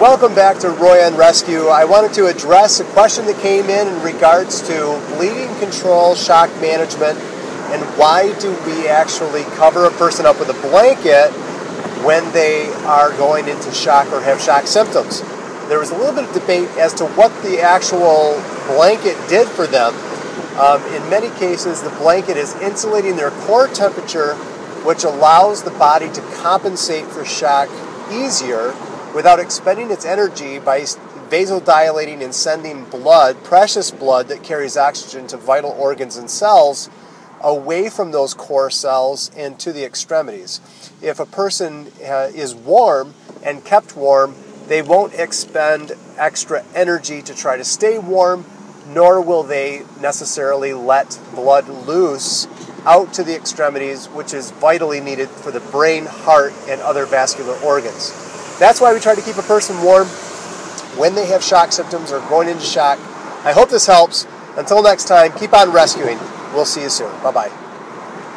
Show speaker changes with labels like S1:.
S1: Welcome back to Roy on Rescue. I wanted to address a question that came in in regards to bleeding control, shock management, and why do we actually cover a person up with a blanket when they are going into shock or have shock symptoms. There was a little bit of debate as to what the actual blanket did for them. Um, in many cases, the blanket is insulating their core temperature, which allows the body to compensate for shock easier without expending its energy by vasodilating and sending blood, precious blood that carries oxygen to vital organs and cells, away from those core cells and to the extremities. If a person uh, is warm and kept warm, they won't expend extra energy to try to stay warm, nor will they necessarily let blood loose out to the extremities, which is vitally needed for the brain, heart, and other vascular organs. That's why we try to keep a person warm when they have shock symptoms or going into shock. I hope this helps. Until next time, keep on rescuing. We'll see you soon. Bye bye.